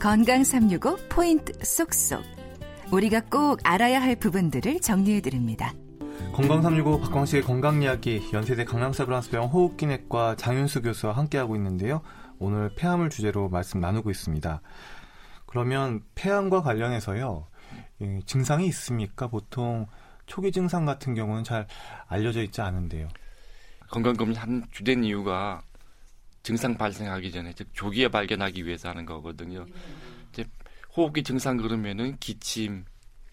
건강 365 포인트 쏙쏙. 우리가 꼭 알아야 할 부분들을 정리해 드립니다. 건강 365 박광식의 건강 이야기 연세대 강남사브란스병원 호흡기내과 장윤수 교수와 함께하고 있는데요. 오늘 폐암을 주제로 말씀 나누고 있습니다. 그러면 폐암과 관련해서요. 예, 증상이 있습니까? 보통 초기 증상 같은 경우는 잘 알려져 있지 않은데요. 건강검진 한 주된 이유가 증상 발생하기 전에 즉 조기에 발견하기 위해서 하는 거거든요. 이제 호흡기 증상 그러면은 기침,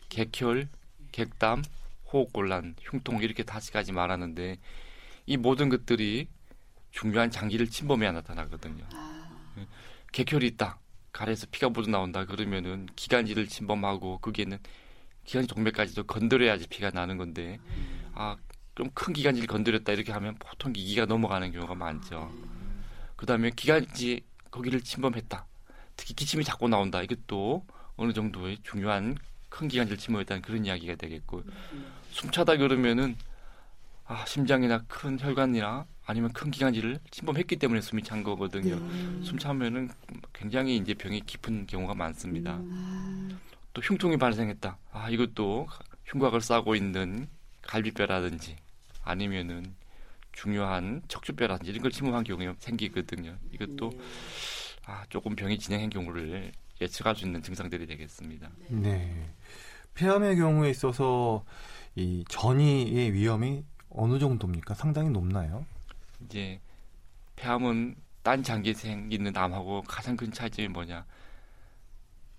객혈, 객담, 호흡곤란, 흉통 이렇게 다섯 가지 말하는데 이 모든 것들이 중요한 장기를 침범해야 나타나거든요. 객혈이 있다. 가래에서 피가 묻어 나온다 그러면은 기관지를 침범하고 거기에는 기관지 동맥까지도 건드려야지 피가 나는 건데 아 좀 큰 기관지를 건드렸다 이렇게 하면 보통 이기가 넘어가는 경우가 많죠. 그다음에 기관지 거기를 침범했다. 특히 기침이 자꾸 나온다. 이것도 어느 정도의 중요한 큰 기관지를 침범했다는 그런 이야기가 되겠고 숨차다 그러면은 아 심장이나 큰 혈관이나 아니면 큰 기관지를 침범했기 때문에 숨이 찬 거거든요. 네. 숨 차면은 굉장히 이제 병이 깊은 경우가 많습니다. 또 흉통이 발생했다. 아 이것도 흉곽을 싸고 있는 갈비뼈라든지 아니면은 중요한 척추뼈라든지 이런 걸 침범한 경우가 생기거든요. 이것도 아 조금 병이 진행한 경우를 예측할 수 있는 증상들이 되겠습니다. 네. 폐암의 경우에 있어서 이 전이의 위험이 어느 정도입니까? 상당히 높나요? 이제 폐암은 딴 장기에 생기는 암하고 가장 큰 차이점이 뭐냐?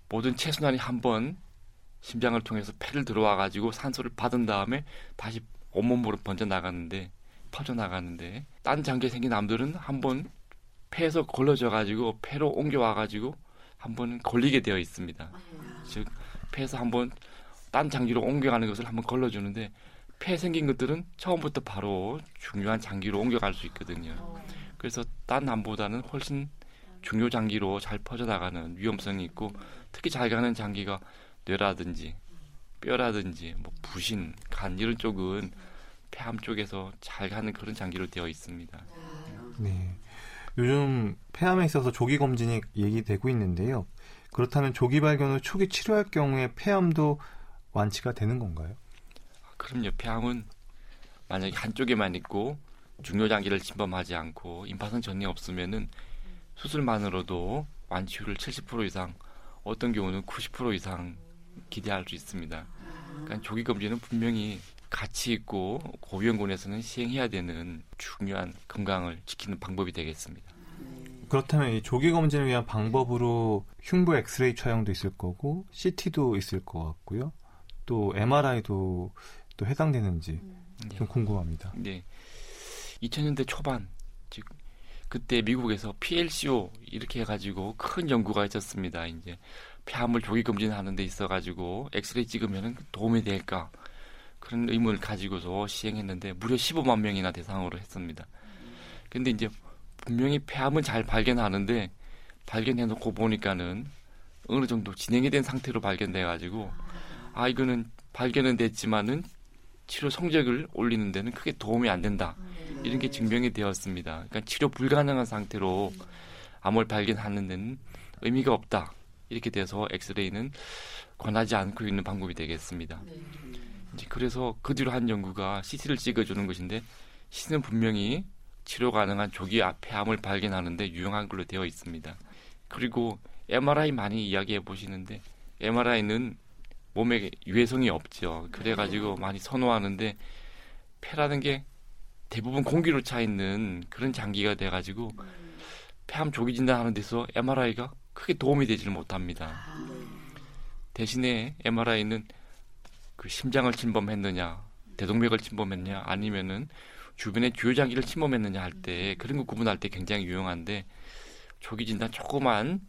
모든 체순환이 한 번 심장을 통해서 폐를 들어와 가지고 산소를 받은 다음에 다시 온몸으로 번져 나가는데 퍼져 나가는데 딴 장기에 생긴 암들은 한번 폐에서 걸러져 가지고 폐로 옮겨와 가지고 한 번은 걸리게 되어 있습니다. 즉 폐에서 한번 딴 장기로 옮겨가는 것을 한번 걸러주는데 폐에 생긴 것들은 처음부터 바로 중요한 장기로 옮겨갈 수 있거든요. 그래서 딴 암보다는 훨씬 중요 장기로 잘 퍼져나가는 위험성이 있고 특히 잘 가는 장기가 뇌라든지 뼈라든지 뭐 부신, 간 이런 쪽은 폐암 쪽에서 잘 가는 그런 장기로 되어 있습니다. 네. 요즘 폐암에 있어서 조기 검진이 얘기되고 있는데요. 그렇다면 조기 발견 후 초기 치료할 경우에 폐암도 완치가 되는 건가요? 그럼요. 폐암은 만약에 한쪽에만 있고 중요 장기를 침범하지 않고 임파선 전이 없으면은 수술만으로도 완치율을 70% 이상, 어떤 경우는 90% 이상 기대할 수 있습니다. 그러니까 조기 검진은 분명히 가치 있고 고위험군에서는 시행해야 되는 중요한 건강을 지키는 방법이 되겠습니다. 그렇다면 이 조기 검진을 위한 방법으로 흉부 엑스레이 촬영도 있을 거고 CT도 있을 것 같고요. 또 MRI도 또 해당되는지 좀 궁금합니다. 네. 2000년대 초반 즉 그때 미국에서 PLCO 이렇게 해가지고 큰 연구가 있었습니다. 이제 폐암을 조기 검진하는 데 있어가지고 엑스레이 찍으면 도움이 될까 그런 의문을 가지고서 시행했는데 무려 15만 명이나 대상으로 했습니다. 근데 이제 분명히 폐암은 잘 발견하는데 발견해놓고 보니까는 어느 정도 진행이 된 상태로 발견돼가지고 아 이거는 발견은 됐지만은 치료 성적을 올리는 데는 크게 도움이 안 된다. 이런 게 증명이 되었습니다. 그러니까 치료 불가능한 상태로 암을 발견하는 데는 의미가 없다. 이렇게 돼서 엑스레이는 권하지 않고 있는 방법이 되겠습니다. 이제 그래서 그 뒤로 한 연구가 CT를 찍어주는 것인데 CT는 분명히 치료 가능한 조기 폐암을 발견하는데 유용한 걸로 되어 있습니다. 그리고 MRI 많이 이야기해 보시는데 MRI는 몸에 유해성이 없죠. 그래가지고 많이 선호하는데 폐라는 게 대부분 공기로 차 있는 그런 장기가 돼가지고 폐암 조기 진단하는 데서 MRI가 크게 도움이 되지를 못합니다. 대신에 MRI는 그 심장을 침범했느냐, 대동맥을 침범했느냐, 아니면은 주변의 주요 장기를 침범했느냐 할 때 그런 거 구분할 때 굉장히 유용한데 조기 진단 조그만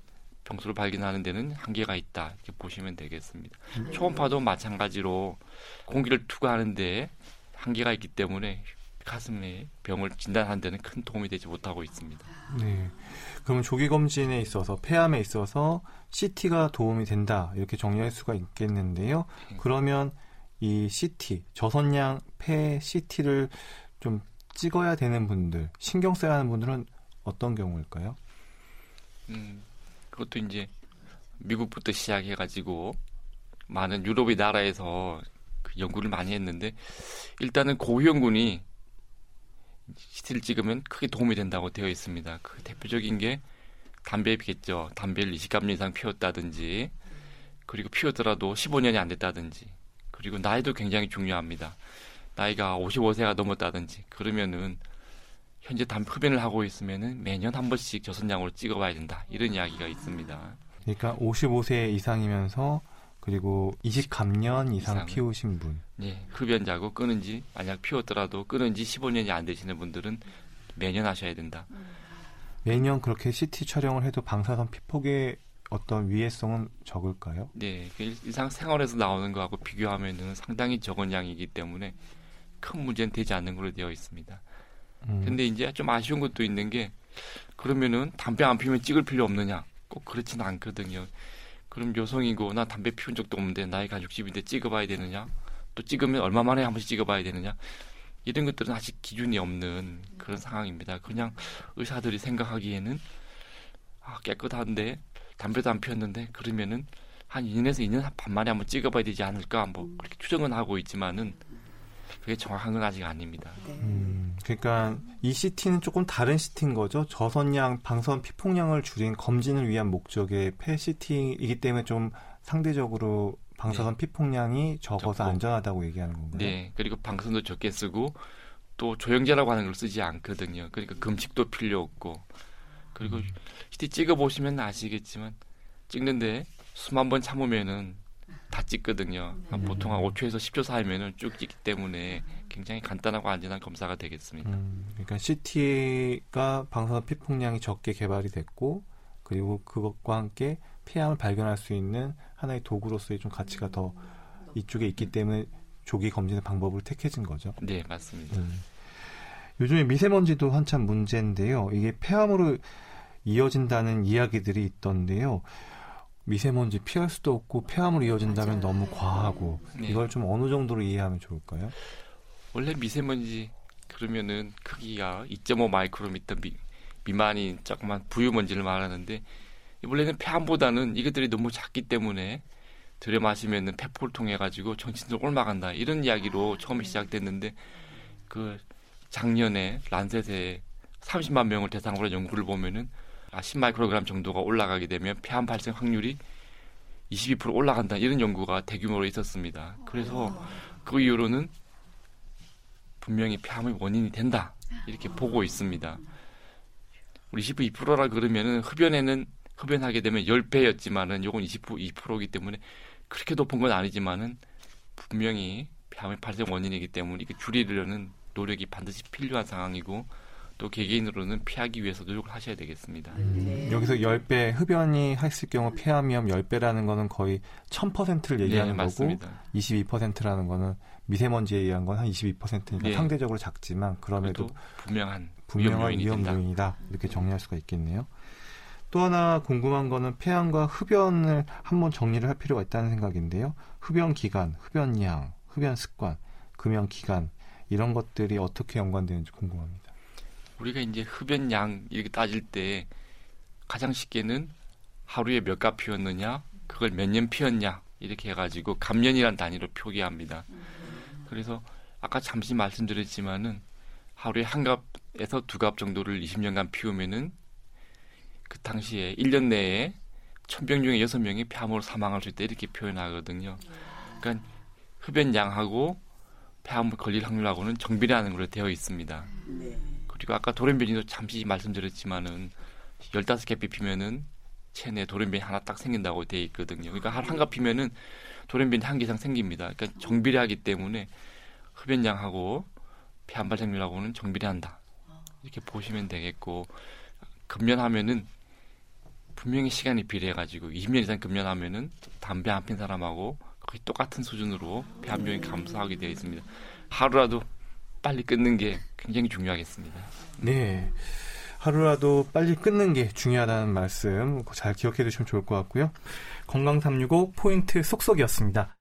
병수를 발견하는 데는 한계가 있다 이렇게 보시면 되겠습니다. 초음파도 마찬가지로 공기를 투과하는데 한계가 있기 때문에 가슴에 병을 진단하는 데는 큰 도움이 되지 못하고 있습니다. 네. 그러면 조기 검진에 있어서 폐암에 있어서 CT가 도움이 된다 이렇게 정리할 수가 있겠는데요. 그러면 이 CT 저선양 폐 CT를 좀 찍어야 되는 분들 신경 써야 하는 분들은 어떤 경우일까요? 음, 그것도 이제 미국부터 시작해가지고 많은 유럽의 나라에서 그 연구를 많이 했는데 일단은 고위험군이 CT를 찍으면 크게 도움이 된다고 되어 있습니다. 그 대표적인 게 담배겠죠. 담배를 20감 이상 피웠다든지 그리고 피웠더라도 15년이 안 됐다든지 그리고 나이도 굉장히 중요합니다. 나이가 55세가 넘었다든지 그러면은 현재 담배 흡연을 하고 있으면은 매년 한 번씩 저선량으로 찍어봐야 된다 이런 이야기가 있습니다. 그러니까 55세 이상이면서 그리고 20감년 이상 이상은. 피우신 분. 예, 흡연자고 끊은 지 만약 피웠더라도 끊은 지 15년이 안 되시는 분들은 매년 하셔야 된다. 매년 그렇게 CT 촬영을 해도 방사선 피폭의 어떤 위해성은 적을까요? 네, 그 일- 일상 생활에서 나오는 거하고 비교하면은 상당히 적은 양이기 때문에 큰 문제는 되지 않는 걸로 되어 있습니다. 음, 근데 이제 좀 아쉬운 것도 있는 게 그러면은 담배 안 피우면 찍을 필요 없느냐? 꼭 그렇지는 않거든요. 그럼 여성이고 나 담배 피운 적도 없는데 나이 가 60인데 찍어봐야 되느냐? 또 찍으면 얼마 만에 한 번씩 찍어봐야 되느냐? 이런 것들은 아직 기준이 없는 그런 상황입니다. 그냥 의사들이 생각하기에는 아, 깨끗한데 담배도 안 피웠는데 그러면은 한 2년에서 2년 반 만에 한번 찍어봐야 되지 않을까? 뭐 그렇게 추정은 하고 있지만은 그게 정확한 건 아직 아닙니다. 음, 그러니까 이 CT는 조금 다른 CT인 거죠. 저선량, 방사선 피폭량을 줄인 검진을 위한 목적의 폐 CT이기 때문에 좀 상대적으로 방사선 피폭량이 적어서 적고. 안전하다고 얘기하는 건가요? 네, 그리고 방선도 적게 쓰고 또 조영제라고 하는 걸 쓰지 않거든요. 그러니까 금식도 필요 없고 그리고 음. CT 찍어 보시면 아시겠지만 찍는데 수만 번 참으면은 다 찍거든요. 음. 보통 한 5초에서 10초 사이면은 쭉 찍기 때문에 굉장히 간단하고 안전한 검사가 되겠습니다. 음, 그러니까 CT가 방사선 피폭량이 적게 개발이 됐고 그리고 그것과 함께 폐암을 발견할 수 있는 하나의 도구로서의 좀 가치가 더 이쪽에 있기 때문에 조기 검진의 방법을 택해진 거죠. 네, 맞습니다. 음. 요즘에 미세먼지도 한참 문제인데요. 이게 폐암으로 이어진다는 이야기들이 있던데요. 미세먼지 피할 수도 없고 폐암으로 이어진다면 너무 과하고 네. 이걸 좀 어느 정도로 이해하면 좋을까요? 원래 미세먼지 그러면은 크기가 2.5 마이크로미터 미, 미만인 조그만 부유 먼지를 말하는데 원래는 폐암보다는 이것들이 너무 작기 때문에 들여 마시면은 폐포를 통해 가지고 정신을 옮아간다 이런 이야기로 처음에 시작됐는데 그 작년에 란셋에 30만 명을 대상으로 한 연구를 보면은 아, 10마이크로그램 정도가 올라가게 되면 폐암 발생 확률이 22% 올라간다 이런 연구가 대규모로 있었습니다. 그래서 그 이후로는 분명히 폐암의 원인이 된다 이렇게 보고 있습니다. 우리 22%라 그러면은 흡연에는 흡연하게 되면 10배였지만은 요건 20% 2%이기 때문에 그렇게 높은 건 아니지만은 분명히 폐암의 발생 원인이기 때문에 이게 줄이려는 노력이 반드시 필요한 상황이고 또 개개인으로는 피하기 위해서 노력을 하셔야 되겠습니다. 여기서 10배 흡연이 했을 경우 폐암 위험 10배라는 거는 거의 1000%를 얘기하는 네, 거고 맞습니다. 22%라는 거는 미세먼지에 의한 건 한 22%니까 네. 상대적으로 작지만 그럼에도 분명한 분명한 위험. 요인이다 이렇게 정리할 수가 있겠네요. 또 하나 궁금한 거는 폐암과 흡연을 한번 정리를 할 필요가 있다는 생각인데요. 흡연 기간, 흡연량, 흡연 습관, 금연 기간 이런 것들이 어떻게 연관되는지 궁금합니다. 우리가 이제 흡연량 이렇게 따질 때 가장 쉽게는 하루에 몇 갑 피웠느냐, 그걸 몇 년 피웠냐 이렇게 해가지고 감년이란 단위로 표기합니다. 그래서 아까 잠시 말씀드렸지만은 하루에 한 갑에서 두 갑 정도를 20년간 피우면은 그 당시에 1년 내에 천병 중에 여섯 명이 폐암으로 사망할 수 있다 이렇게 표현하거든요. 그러니까 흡연량하고 폐암 걸릴 확률하고는 정비례하는 걸로 되어 있습니다. 그리고 아까 돌연변이도 잠시 말씀드렸지만은 15개 피면은 체내에 돌연변이 하나 딱 생긴다고 되어 있거든요. 그러니까 한 한갑 피면은 돌연변이 한 개 이상 생깁니다. 그러니까 정비례하기 때문에 흡연량하고 폐암 발생률하고는 정비례한다. 이렇게 보시면 되겠고 금연하면은 분명히 시간이 비례해가지고 20년 이상 금연하면은 담배 안 핀 사람하고 거의 똑같은 수준으로 폐암 용이 감소하게 되어 있습니다. 하루라도 빨리 끊는 게 굉장히 중요하겠습니다. 네. 하루라도 빨리 끊는 게 중요하다는 말씀 잘 기억해 두시면 좋을 것 같고요. 건강365 포인트 속속이었습니다.